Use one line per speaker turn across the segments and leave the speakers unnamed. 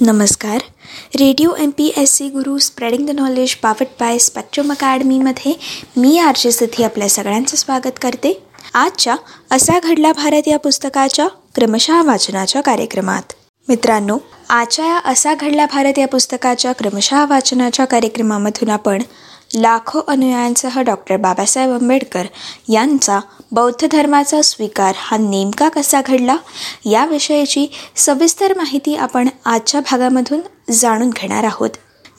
नमस्कार. Radio M P S C guru spreading the knowledge powered by spectrum अकॅडमीमध्ये मी आरचे सिद्धी आपल्या सगळ्यांचं स्वागत करते. आजच्या असा घडला भारत या पुस्तकाच्या क्रमशः वाचनाच्या कार्यक्रमात. मित्रांनो आजच्या या असा घडला भारत या पुस्तकाच्या क्रमशः वाचनाच्या कार्यक्रमामधून आपण लाखो अनुयायांसह डॉक्टर बाबासाहेब आंबेडकर यांचा बौद्ध धर्माचा स्वीकार हा नेमका कसा घडला? याविषयीची सविस्तर माहिती आपण आजच्या भागामधून जाणून घेणार आहोत.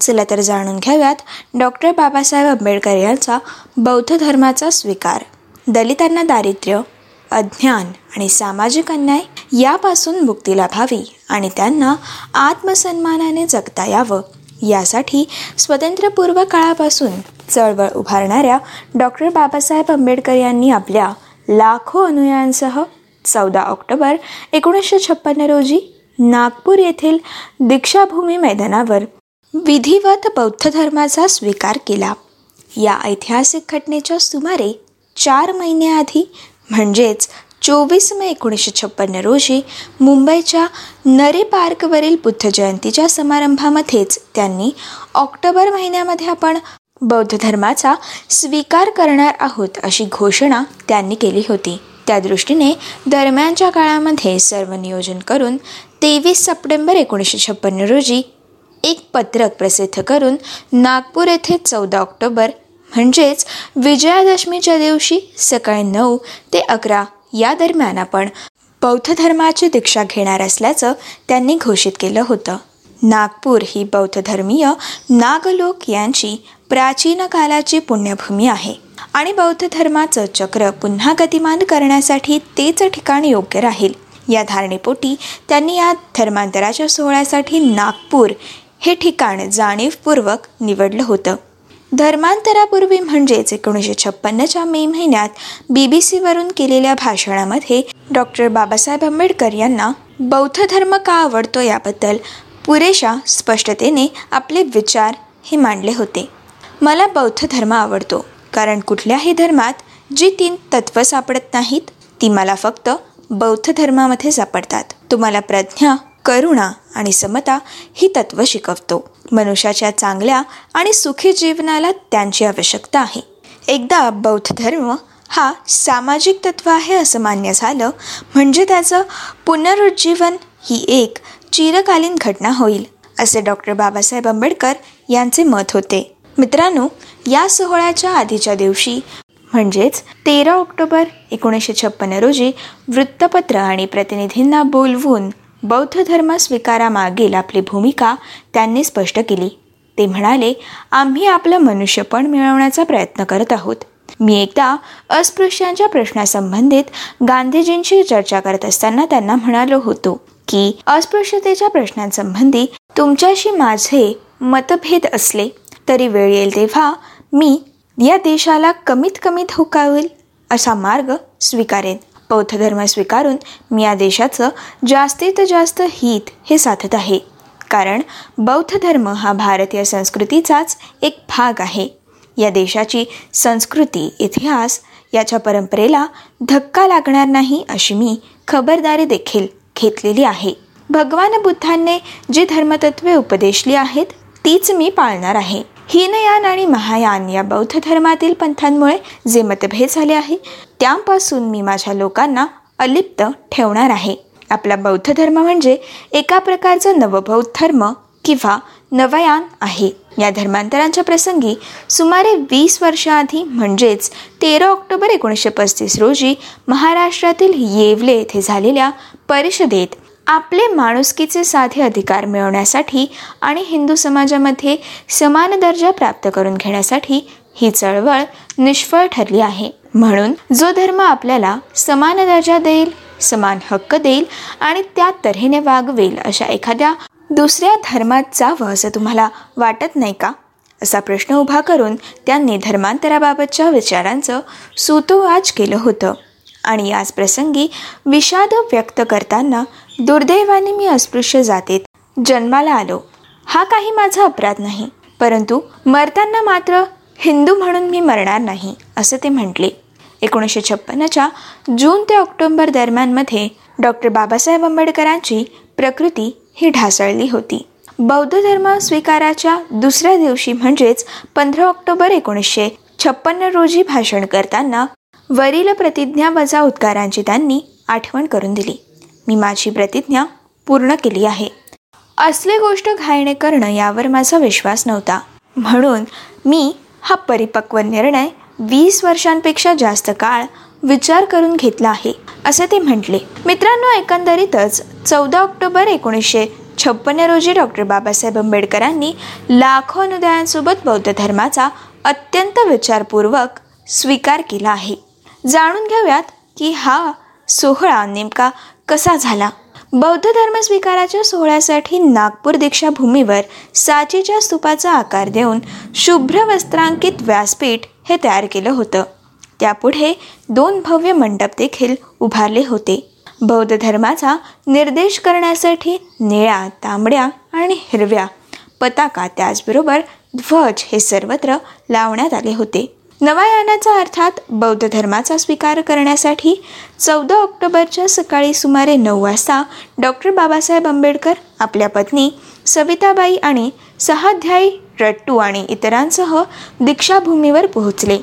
चला तर जाणून घेऊयात डॉक्टर बाबासाहेब आंबेडकर यांचा बौद्ध धर्माचा स्वीकार. दलितांना दारिद्र्य अज्ञान आणि सामाजिक अन्याय यापासून मुक्ती लाभावी आणि त्यांना आत्मसन्मानाने जगता यावं. यासाठी स्वतंत्रपूर्व काळापासून चळवळ उभारणाऱ्या डॉक्टर बाबासाहेब आंबेडकर यांनी आपल्या लाखो अनुयायांसह चौदा ऑक्टोबर एकोणीसशे छप्पन्न रोजी नागपूर येथील दीक्षाभूमी मैदानावर विधिवत बौद्ध धर्माचा स्वीकार केला. या ऐतिहासिक घटनेच्या सुमारे चार महिन्याआधी म्हणजेच चोवीस मे एकोणीसशे छप्पन्न रोजी मुंबईच्या नरे पार्कवरील बुद्ध जयंतीच्या समारंभामध्येच त्यांनी ऑक्टोबर महिन्यामध्ये आपण बौद्ध धर्माचा स्वीकार करणार आहोत अशी घोषणा त्यांनी केली होती. त्या दृष्टीने दरम्यानच्या काळामध्ये सर्व नियोजन करून तेवीस सप्टेंबर एकोणीसशे छप्पन्न रोजी एक पत्रक प्रसिद्ध करून नागपूर येथे चौदा ऑक्टोबर म्हणजेच विजयादशमीच्या दिवशी सकाळी नऊ ते अकरा या दरम्यान आपण बौद्ध धर्माची दीक्षा घेणार असल्याचं त्यांनी घोषित केलं होतं. नागपूर ही बौद्ध धर्मीय नागलोक यांची प्राचीन कालाची पुण्यभूमी आहे आणि बौद्ध धर्माचं चक्र पुन्हा गतिमान करण्यासाठी तेच ठिकाण योग्य राहील. या धारणेपोटी त्यांनी या धर्मांतराच्या सोहळ्यासाठी नागपूर हे ठिकाण जाणीवपूर्वक निवडलं होतं. धर्मांतरापूर्वी म्हणजेच एकोणीसशे छप्पन्नच्या मे महिन्यात बी बी सीवरून केलेल्या भाषणामध्ये डॉक्टर बाबासाहेब आंबेडकर यांना बौद्ध धर्म का आवडतो याबद्दल पुरेशा स्पष्टतेने आपले विचार हे मांडले होते. मला बौद्ध धर्म आवडतो कारण कुठल्याही धर्मात जी तीन तत्त्व सापडत नाहीत ती मला फक्त बौद्ध धर्मामध्ये सापडतात. तुम्हाला प्रज्ञा करुणा आणि समता ही तत्त्व शिकवतो. मनुष्याच्या चांगल्या आणि सुखी जीवनाला त्यांची आवश्यकता आहे. एकदा बौद्ध धर्म हा सामाजिक तत्व आहे असं मान्य झालं म्हणजे त्याचं पुनरुज्जीवन ही एक चिरकालीन घटना होईल असे डॉक्टर बाबासाहेब आंबेडकर यांचे मत होते. मित्रांनो या सोहळ्याच्या आधीच्या दिवशी म्हणजेच तेरा ऑक्टोबर एकोणीसशे छप्पन्न रोजी वृत्तपत्र आणि प्रतिनिधींना बोलवून बौद्ध धर्म स्वीकारामागील आपली भूमिका त्यांनी स्पष्ट केली. ते म्हणाले आम्ही आपलं मनुष्यपण मिळवण्याचा प्रयत्न करत आहोत. मी एकदा अस्पृश्यांच्या प्रश्नासंबंधित गांधीजींशी चर्चा करत असताना त्यांना म्हणालो होतो की अस्पृश्यतेच्या प्रश्नांसंबंधी तुमच्याशी माझे मतभेद असले तरी वेळ येईल तेव्हा मी या देशाला कमीत कमी धोका होईल असा मार्ग स्वीकारेन. बौद्ध धर्म स्वीकारून मी या देशाचं जास्तीत जास्त हित हे साधत आहे. कारण बौद्ध धर्म हा भारतीय संस्कृतीचाच एक भाग आहे. या देशाची संस्कृती इतिहास याच्या परंपरेला धक्का लागणार नाही अशी मी खबरदारी देखील घेतलेली आहे. भगवान बुद्धांनी जी धर्मतत्वे उपदेशली आहेत तीच मी पाळणार आहे. हीनयान आणि महायान या बौद्ध धर्मातील पंथांमुळे जे मतभेद झाले आहे त्यापासून मी माझ्या लोकांना अलिप्त ठेवणार आहे. आपला बौद्ध धर्म म्हणजे एका प्रकारचा नवबौद्ध धर्म किंवा नवयान आहे. या धर्मांतरांच्या प्रसंगी सुमारे वीस वर्षाआधी म्हणजेच तेरा ऑक्टोबर एकोणीसशे पस्तीस रोजी महाराष्ट्रातील येवले येथे झालेल्या परिषदेत आपले माणुसकीचे साधे अधिकार मिळवण्यासाठी आणि हिंदू समाजामध्ये समान दर्जा प्राप्त करून घेण्यासाठी ही चळवळ निष्फळ ठरली आहे. म्हणून जो धर्म आपल्याला समान दर्जा देईल समान हक्क देईल आणि त्या तऱ्हेने वागवेल अशा एखाद्या दुसऱ्या धर्मात जावं असं तुम्हाला वाटत नाही का? असा प्रश्न उभा करून त्यांनी धर्मांतराबाबतच्या विचारांचं सुतोवाच केलं होतं. आणि याच प्रसंगी विषाद व्यक्त करताना दुर्दैवाने मी अस्पृश्य जातीत. जन्माला आलो. हा काही माझा अपराध नाही. परंतु मरताना मात्र हिंदू म्हणून मी मरणार नाही असं ते म्हटले. एकोणीसशे छप्पन्नच्या जून ते ऑक्टोंबर दरम्यानमध्ये डॉक्टर बाबासाहेब आंबेडकरांची प्रकृती ही ढासळली होती. बौद्ध धर्म स्वीकाराच्या दुसऱ्या दिवशी म्हणजेच पंधरा ऑक्टोबर एकोणीसशे छप्पन्न रोजी भाषण करताना वरील प्रतिज्ञा वजा उद्गारांची त्यांनी आठवण करून दिली. मी माझी प्रतिज्ञा पूर्ण केली आहे. असली गोष्ट घायणे करणं यावर माझा विश्वास नव्हता. म्हणून मी हा परिपक्व निर्णय वीस वर्षांपेक्षा जास्त काळ विचार करून घेतला आहे असे ते म्हटले. मित्रांनो एकंदरीतच चौदा ऑक्टोबर एकोणीसशे छप्पन्न रोजी डॉक्टर बाबासाहेब आंबेडकरांनी लाखो अनुदायांसोबत बौद्ध धर्माचा अत्यंत विचारपूर्वक स्वीकार केला आहे. जाणून घेऊयात की हा सोहळा नेमका कसा झाला. बौद्ध धर्म स्वीकाराच्या सोहळ्यासाठी नागपूर दीक्षाभूमीवर साचीच्या स्तूपाचा आकार देऊन शुभ्र वस्त्रांकित व्यासपीठ हे तयार केलं होतं. त्यापुढे दोन भव्य मंडप देखील उभारले होते. बौद्ध धर्माचा निर्देश करण्यासाठी निळ्या तांबड्या आणि हिरव्या पताका त्याचबरोबर ध्वज हे सर्वत्र लावण्यात आले होते. नवायानाचा अर्थात बौद्ध धर्माचा स्वीकार करण्यासाठी चौदा ऑक्टोबरच्या सकाळी सुमारे नऊ वाजता डॉक्टर बाबासाहेब आंबेडकर आपल्या पत्नी सविताबाई आणि सहाध्यायी रट्टू आणि इतरांसह दीक्षाभूमीवर पोहोचले.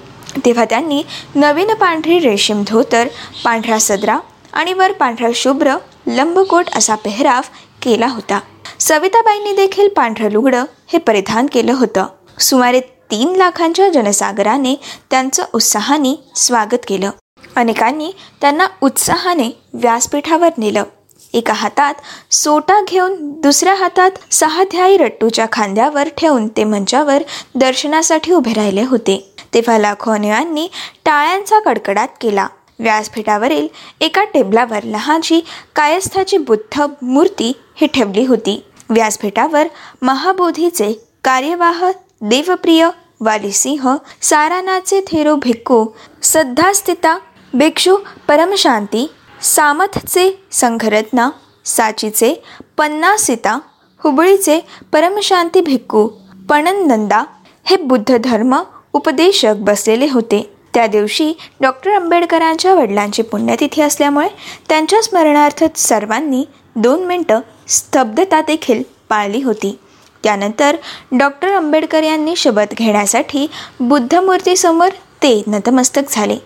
तेव्हा त्यांनी नवीन पांढरी रेशीम धोतर पांढरा सदरा आणि वर पांढरा शुभ्र लंबकोट असा पेहराव केला होता. सविताबाईंनी देखील पांढरं लुगडं हे परिधान केलं होतं. सुमारे तीन लाखांच्या जनसागराने त्यांचं उत्साहाने स्वागत केलं. अनेकांनी त्यांना उत्साहाने व्यासपीठावर नेलं. एका हातात सोटा घेऊन दुसऱ्या हातात सहाध्यायी रट्टूच्या खांद्यावर ठेवून ते मंचावर दर्शनासाठी उभे राहिले होते. तेव्हा लाखो अनुयांनी टाळ्यांचा कडकडाट केला. व्यासपीठावरील एका टेबलावर लहानशी कायस्थाची बुद्ध मूर्ती ही ठेवली होती. व्यासपीठावर महाबोधीचे कार्यवाह देवप्रिय वालीसिंह सारानाचे थेरो भिक्खू सद्धास्थिता भिक्षू परमशांती सामथचे संघरत्ना साचीचे पन्नासिता हुबळीचे परमशांती भिक्खू पणनंदा हे बुद्ध धर्म उपदेशक बसलेले होते. त्या दिवशी डॉक्टर आंबेडकरांच्या वडिलांची पुण्यतिथी असल्यामुळे त्यांच्या स्मरणार्थ सर्वांनी दोन मिनटं स्तब्धता देखील पाळली होती. त्यानंतर डॉक्टर आंबेडकर यांनी शपथ घेण्यासाठी बुद्धमूर्तीसमोर ते नतमस्तक झाले.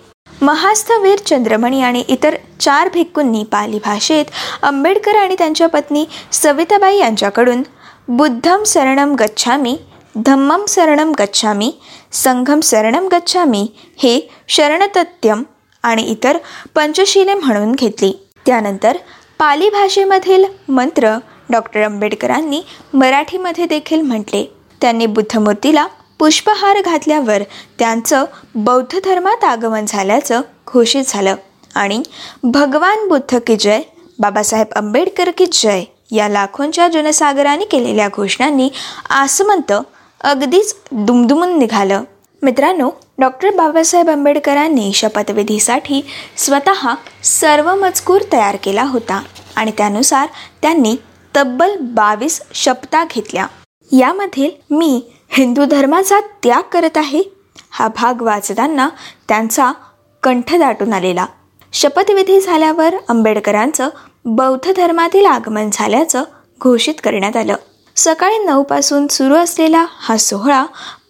महास्थवीर चंद्रमणी आणि इतर चार भिक्कूंनी पाली भाषेत आंबेडकर आणि त्यांच्या पत्नी सविताबाई यांच्याकडून बुद्धम शरणम गच्छामी धम्मम शरणम गच्छामी संघम शरणम गच्छामी हे शरणतत्यम आणि इतर पंचशीले म्हणून घेतली. त्यानंतर पाली भाषेमधील मंत्र डॉक्टर आंबेडकरांनी मराठीमध्ये देखील म्हटले. त्यांनी बुद्धमूर्तीला पुष्पहार घातल्यावर त्यांचं बौद्ध धर्मात आगमन झाल्याचं घोषित झालं. आणि भगवान बुद्ध की जय बाबासाहेब आंबेडकर की जय या लाखोंच्या जनसागराने केलेल्या घोषणांनी आसमंत अगदीच दुमदुमून निघालं. मित्रांनो डॉक्टर बाबासाहेब आंबेडकरांनी शपथविधीसाठी स्वतः सर्व मजकूर तयार केला होता आणि त्यानुसार त्यांनी तब्बल बावीस शपथा घेतल्या. यामध्ये मी हिंदू धर्माचा त्याग करत आहे हा भाग वाचताना त्यांचा कंठ दाटून आलेला. शपथविधी झाल्यावर आंबेडकरांचं बौद्ध धर्मातील आगमन झाल्याचं घोषित करण्यात आलं. सकाळी नऊपासून सुरू असलेला हा सोहळा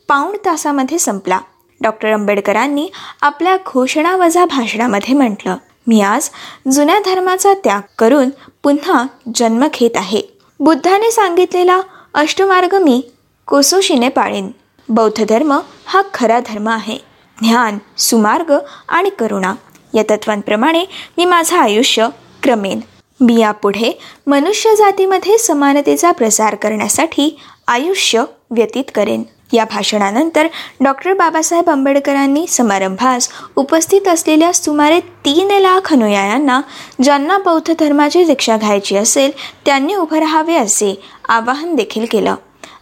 पाऊण तासामध्ये संपला. डॉक्टर आंबेडकरांनी आपल्या घोषणावजा भाषणामध्ये म्हटलं. मी आज जुन्या धर्माचा त्याग करून पुन्हा जन्म घेत आहे. बुद्धाने सांगितलेला अष्टमार्ग मी कोसोशीने पाळेन. बौद्ध धर्म हा खरा धर्म आहे. ज्ञान सुमार्ग आणि करुणा या तत्वांप्रमाणे मी माझं आयुष्य क्रमेन. मी यापुढे मनुष्य जातीमध्ये समानतेचा प्रसार करण्यासाठी आयुष्य व्यतीत करेन. या भाषणानंतर डॉक्टर बाबासाहेब आंबेडकरांनी समारंभास उपस्थित असलेल्या सुमारे तीन लाख अनुयायांना ज्यांना बौद्ध धर्माची दीक्षा घ्यायची असेल त्यांनी उभं राहावे असे आवाहन देखील केलं.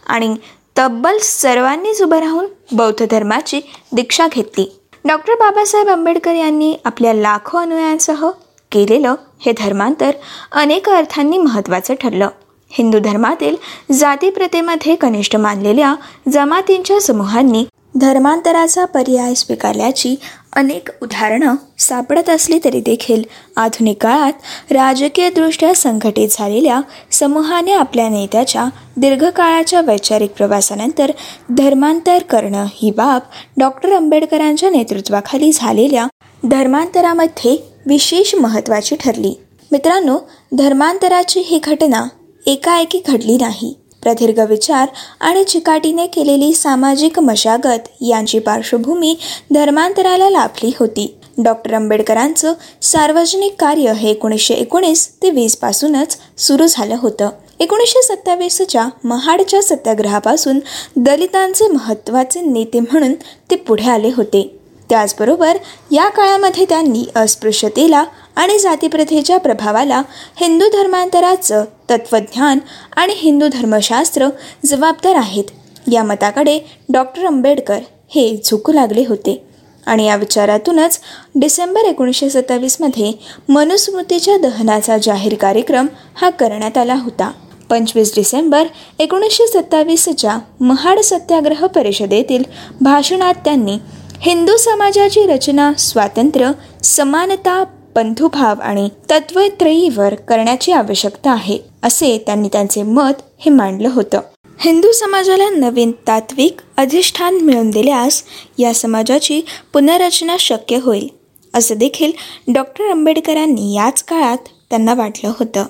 आणि तब्बल सर्वांनीच उभं राहून बौद्ध धर्माची दीक्षा घेतली. डॉक्टर बाबासाहेब आंबेडकर यांनी आपल्या लाखो अनुयायांसह केलेलं हे धर्मांतर अनेक अर्थांनी महत्त्वाचं ठरलं. हिंदू धर्मातील जातीप्रथेमध्ये कनिष्ठ मानलेल्या जमातींच्या समूहांनी धर्मांतराचा पर्याय स्वीकारल्याची अनेक उदाहरणं सापडत असली तरी देखील आधुनिक काळात राजकीयदृष्ट्या संघटित झालेल्या समूहाने आपल्या नेत्याच्या दीर्घकाळाच्या वैचारिक प्रवासानंतर धर्मांतर करणं ही बाब डॉक्टर आंबेडकरांच्या नेतृत्वाखाली झालेल्या धर्मांतरामध्ये विशेष महत्त्वाची ठरली. मित्रांनो धर्मांतराची ही घटना एकाएकी घडली नाही. प्रदीर्घ विचार आणि चिकाटीने केलेली सामाजिक मशागत यांची पार्श्वभूमी धर्मांतराला लाभली होती. डॉक्टर आंबेडकरांचं सार्वजनिक कार्य हे एकोणीसशे एकोणीस ते वीसपासूनच सुरू झालं होतं. एकोणीसशे सत्तावीसच्या महाडच्या सत्याग्रहापासून दलितांचे महत्त्वाचे नेते म्हणून ते पुढे आले होते. त्याचबरोबर या काळामध्ये त्यांनी अस्पृश्यतेला आणि जातीप्रथेच्या प्रभावाला हिंदू धर्मांतराचं तत्त्वज्ञान आणि हिंदू धर्मशास्त्र जबाबदार आहेत. या मताकडे डॉक्टर आंबेडकर हे झुकू लागले होते. आणि या विचारातूनच डिसेंबर एकोणीसशे सत्तावीसमध्ये मनुस्मृतीच्या दहनाचा जाहीर कार्यक्रम हा करण्यात आला होता. पंचवीस डिसेंबर एकोणीसशे सत्तावीसच्या महाड सत्याग्रह परिषदेतील भाषणात त्यांनी हिंदू समाजाची रचना स्वातंत्र्य समानता बंधुभाव आणि तत्वत्रयीवर करण्याची आवश्यकता आहे असे त्यांनी त्यांचे मत हे मांडलं होतं. हिंदू समाजाला नवीन तात्विक अधिष्ठान मिळवून दिल्यास या समाजाची पुनर्रचना शक्य होईल असं देखील डॉक्टर आंबेडकरांनी याच काळात त्यांना वाटलं होतं.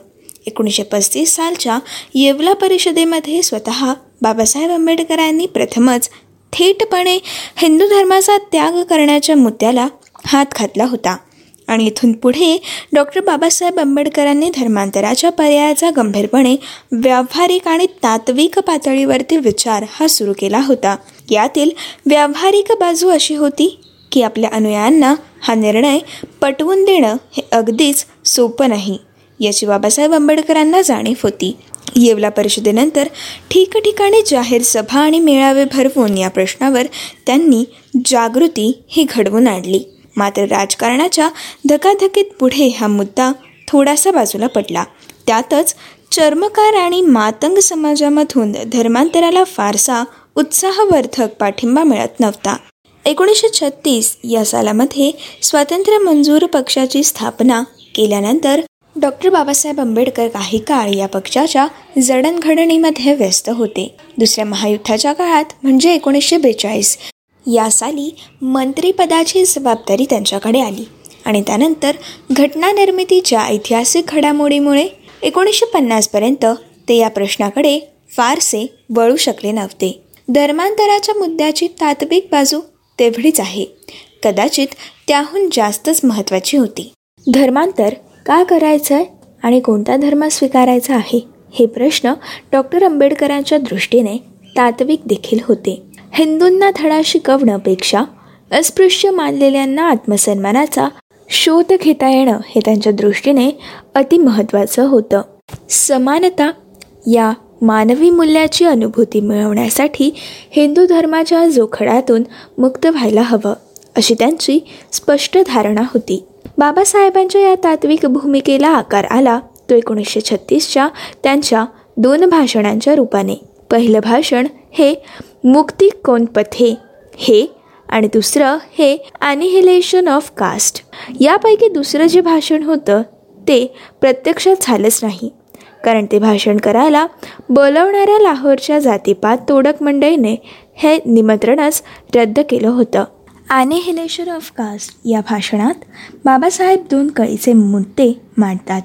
एकोणीसशे पस्तीस सालच्या येवला परिषदेमध्ये स्वतः बाबासाहेब आंबेडकरांनी प्रथमच थेटपणे हिंदू धर्माचा त्याग करण्याच्या मुद्द्याला हात घातला होता. आणि इथून पुढे डॉक्टर बाबासाहेब आंबेडकरांनी धर्मांतराच्या पर्यायाचा गंभीरपणे व्यावहारिक आणि तात्विक पातळीवरती विचार हा सुरू केला होता. यातील व्यावहारिक बाजू अशी होती की आपल्या अनुयायांना हा निर्णय पटवून देणं हे अगदीच सोपं नाही याची बाबासाहेब आंबेडकरांना जाणीव होती. येवला परिषदेनंतर ठिकठिकाणी जाहीर सभा आणि मेळावे भरवून या प्रश्नावर त्यांनी जागृती ही घडवून आणली. मात्र राजकारणाच्या धकाधकीत पुढे हा मुद्दा थोडासा बाजूला पडला. त्यातच चर्मकार आणि मातंग समाजामधून धर्मांतराला फारसा उत्साहवर्धक पाठिंबा मिळत नव्हता. एकोणीसशे छत्तीस या सालामध्ये स्वातंत्र्य मंजूर पक्षाची स्थापना केल्यानंतर डॉक्टर बाबासाहेब आंबेडकर काही काळ या पक्षाच्या जडणघडणीमध्ये व्यस्त होते. दुसऱ्या महायुद्धाच्या काळात म्हणजे एकोणीसशे बेचाळीस. या साली मंत्रिपदाची जबाबदारी त्यांच्याकडे आली आणि त्यानंतर घटना निर्मितीच्या ऐतिहासिक घडामोडीमुळे एकोणीसशे पन्नासपर्यंत ते या प्रश्नाकडे फारसे वळू शकले नव्हते. धर्मांतराच्या मुद्द्याची तात्विक बाजू तेवढीच आहे. कदाचित त्याहून जास्तच महत्त्वाची होती. धर्मांतर का करायचं आहे आणि कोणता धर्म स्वीकारायचा आहे? हे प्रश्न डॉक्टर आंबेडकरांच्या दृष्टीने तात्विक देखील होते. हिंदूंना धडा शिकवण्यापेक्षा अस्पृश्य मानलेल्यांना आत्मसन्मानाचा शोध घेता येणं हे त्यांच्या दृष्टीने अतिमहत्त्वाचं होतं. समानता या मानवी मूल्याची अनुभूती मिळवण्यासाठी हिंदू धर्माच्या जोखडातून मुक्त व्हायला हवं अशी त्यांची स्पष्ट धारणा होती. बाबासाहेबांच्या या तात्विक भूमिकेला आकार आला तो एकोणीसशे छत्तीसच्या त्यांच्या दोन भाषणांच्या रूपाने. पहिलं भाषण हे मुक्ती कोणपथे हे आणि दुसरं हे ॲनिहिलेशन ऑफ कास्ट यापैकी दुसरं जे भाषण होतं ते प्रत्यक्षात झालंच नाही. कारण ते भाषण करायला बोलवणाऱ्या लाहोरच्या जातीपात तोडक मंडळीने हे निमंत्रणच रद्द केलं होतं. ॲनिहिलेशन ऑफ कास्ट या भाषणात बाबासाहेब दोन कळीचे मुद्दे मांडतात.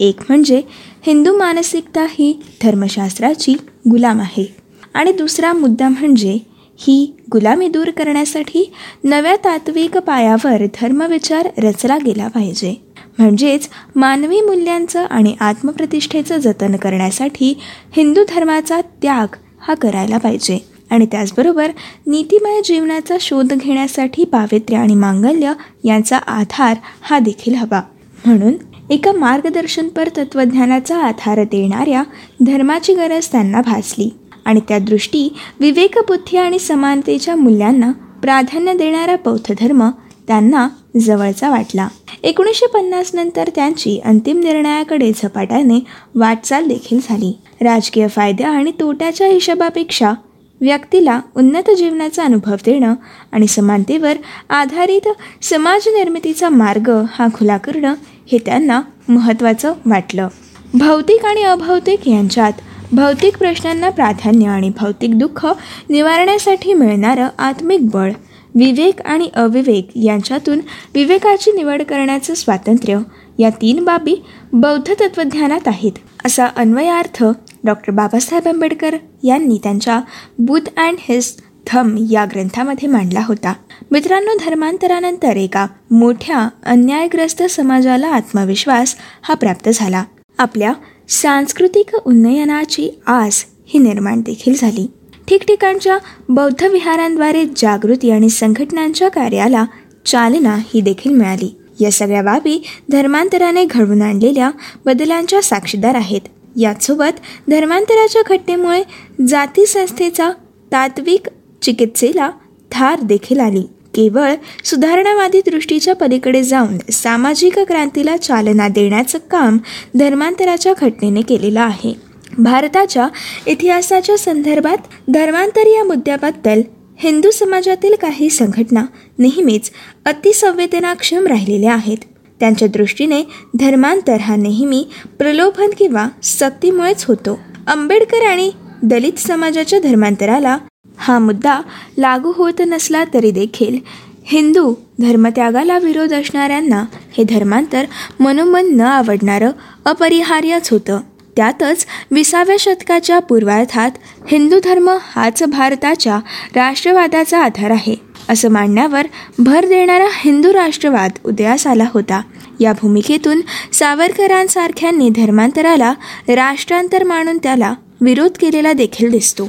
एक म्हणजे हिंदू मानसिकता ही धर्मशास्त्राची गुलाम आहे. आणि दुसरा मुद्दा म्हणजे ही गुलामी दूर करण्यासाठी नव्या तात्विक पायावर धर्मविचार रचला गेला पाहिजे. म्हणजेच मानवी मूल्यांचं आणि आत्मप्रतिष्ठेचं जतन करण्यासाठी हिंदू धर्माचा त्याग हा करायला पाहिजे. आणि त्याचबरोबर नीतिमय जीवनाचा शोध घेण्यासाठी पावित्र्य आणि मांगल्य यांचा आधार हा देखील हवा. म्हणून एका मार्गदर्शनपर तत्त्वज्ञानाचा आधार देणाऱ्या धर्माची गरज त्यांना भासली आणि त्या दृष्टी विवेकबुद्धी आणि समानतेच्या मूल्यांना प्राधान्य देणारा बौद्ध धर्म त्यांना जवळचा वाटला. एकोणीसशे पन्नास नंतर त्यांची अंतिम निर्णयाकडे झपाट्याने वाटचाल देखील झाली. राजकीय फायद्या आणि तोट्याच्या हिशोबापेक्षा व्यक्तीला उन्नत जीवनाचा अनुभव देणं आणि समानतेवर आधारित समाज निर्मितीचा मार्ग हा खुला करणं हे त्यांना महत्त्वाचं वाटलं. भौतिक आणि अभौतिक यांच्यात भौतिक प्रश्नांना प्राधान्य आणि भौतिक दुःख निवारण्यासाठी मिळणारं आत्मिक बळ विवेक आणि अविवेक यांच्यातून विवेकाची निवड करण्याचं स्वातंत्र्य या तीन बाबी बौद्ध तत्त्वज्ञानात आहेत असा अन्वयार्थ डॉक्टर बाबासाहेब आंबेडकर यांनी त्यांच्या बुध अँड हिज थम या ग्रंथामध्ये मांडला होता. मित्रांनो धर्मांतरानंतर एका मोठ्या अन्यायग्रस्त समाजाला आत्मविश्वास हा प्राप्त झाला. आपल्या सांस्कृतिक उन्नयनाची आस ही निर्माण देखील झाली. ठिकठिकाणच्या बौद्ध विहारांद्वारे जागृती आणि संघटनांच्या कार्याला चालना ही देखील मिळाली. या सगळ्या बाबी धर्मांतराने घडवून आणलेल्या बदलांच्या साक्षीदार आहेत. यासोबत धर्मांतराच्या घटनेमुळे जाती संस्थेचा तात्विक चिकित्सेला थार देखील आली. केवळ सुधारणावादी दृष्टीच्या पलीकडे जाऊन सामाजिक क्रांतीला चालना देण्याचं काम धर्मांतराच्या घटनेने केलेलं आहे. भारताच्या इतिहासाच्या संदर्भात धर्मांतर या मुद्द्याबद्दल हिंदू समाजातील काही संघटना नेहमीच अतिसंवेदनाक्षम राहिलेल्या आहेत. त्यांच्या दृष्टीने धर्मांतर हा नेहमी प्रलोभन किंवा सक्तीमुळेच होतो. आंबेडकर आणि दलित समाजाच्या धर्मांतराला हा मुद्दा लागू होत नसला तरी देखील हिंदू धर्मत्यागाला विरोध असणाऱ्यांना हे धर्मांतर मनोमन न आवडणारं अपरिहार्यच होतं. त्यातच विसाव्या शतकाच्या पूर्वार्थात हिंदू धर्म हाच भारताच्या राष्ट्रवादाचा आधार आहे. असं मांडण्यावर भर देणारा हिंदू राष्ट्रवाद उदयास आला होता. या भूमिकेतून सावरकरांसारख्यांनी धर्मांतराला राष्ट्रांतर मानून त्याला विरोध केलेला देखील दिसतो.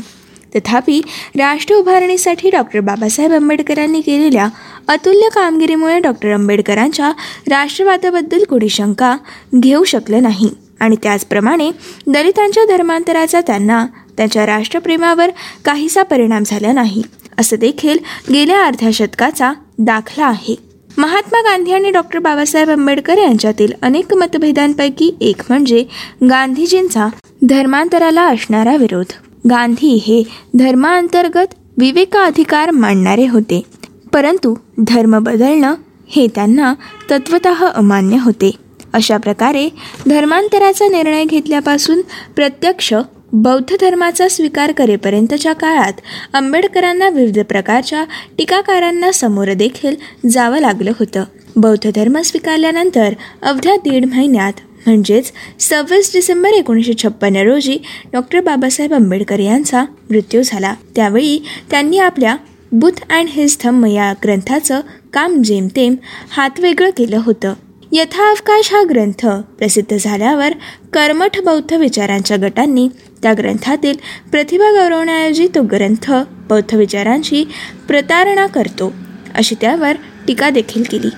तथापि राष्ट्र उभारणीसाठी डॉक्टर बाबासाहेब आंबेडकरांनी केलेल्या अतुल्य कामगिरीमुळे डॉक्टर आंबेडकरांच्या राष्ट्रवादाबद्दल कोणी शंका घेऊ शकलं नाही. आणि त्याचप्रमाणे दलितांच्या धर्मांतराचा त्यांना त्यांच्या राष्ट्रप्रेमावर काहीसा परिणाम झाला नाही असं देखील गेल्या अर्ध्या शतकाचा दाखला आहे. महात्मा गांधी आणि डॉक्टर बाबासाहेब आंबेडकर यांच्यातील अनेक मतभेदांपैकी एक म्हणजे गांधीजींचा धर्मांतराला असणारा विरोध. गांधी हे धर्मांतर्गत विवेकाधिकार मांडणारे होते परंतु धर्म बदलणं हे त्यांना तत्वत अमान्य होते. अशा प्रकारे धर्मांतराचा निर्णय घेतल्यापासून प्रत्यक्ष बौद्ध धर्माचा स्वीकार करेपर्यंतच्या काळात आंबेडकरांना विविध प्रकारच्या टीकाकारांना समोर देखील जावं लागलं होतं. बौद्ध धर्म स्वीकारल्यानंतर अवघ्या दीड महिन्यात म्हणजेच सव्वीस डिसेंबर एकोणीसशे छप्पन्न रोजी डॉक्टर बाबासाहेब आंबेडकर यांचा मृत्यू झाला. त्यावेळी त्यांनी आपल्या बुथ अँड हिज थम्म या ग्रंथाचं काम जेमतेम हातवेगळं केलं होतं. यथावकाश हा ग्रंथ प्रसिद्ध झाल्यावर कर्मठ बौद्ध विचारांच्या गटांनी त्या ग्रंथातील प्रतिभा गौरवण्याऐवजी तो ग्रंथ बौद्ध विचारांची प्रतारणा करतो अशी त्यावर टीका देखील केली.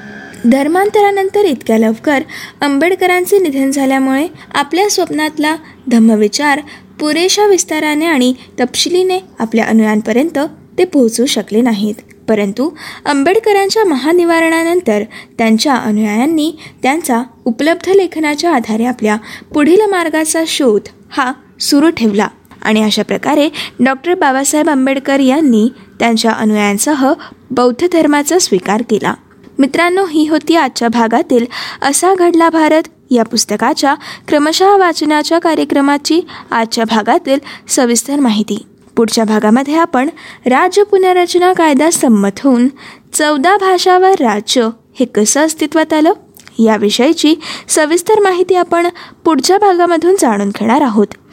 धर्मांतरानंतर इतक्या लवकर आंबेडकरांचे निधन झाल्यामुळे आपल्या स्वप्नातला धम्मविचार पुरेशा विस्ताराने आणि तपशिलीने आपल्या अनुयांपर्यंत ते पोहोचू शकले नाहीत. परंतु आंबेडकरांच्या महानिवारणानंतर त्यांच्या अनुयायांनी त्यांचा उपलब्ध लेखनाच्या आधारे आपल्या पुढील मार्गाचा शोध हा सुरू ठेवला. आणि अशा प्रकारे डॉक्टर बाबासाहेब आंबेडकर यांनी त्यांच्या अनुयायांसह बौद्ध धर्माचा स्वीकार केला. मित्रांनो ही होती आजच्या भागातील असा घडला भारत या पुस्तकाच्या क्रमशः वाचनाच्या कार्यक्रमाची आजच्या भागातील सविस्तर माहिती. पुढच्या भागामध्ये आपण राज्य पुनर्रचना कायदा संमत होऊन चौदा भाषावर राज्य हे कसं अस्तित्वात आलं? याविषयीची सविस्तर माहिती आपण पुढच्या भागामधून जाणून घेणार आहोत.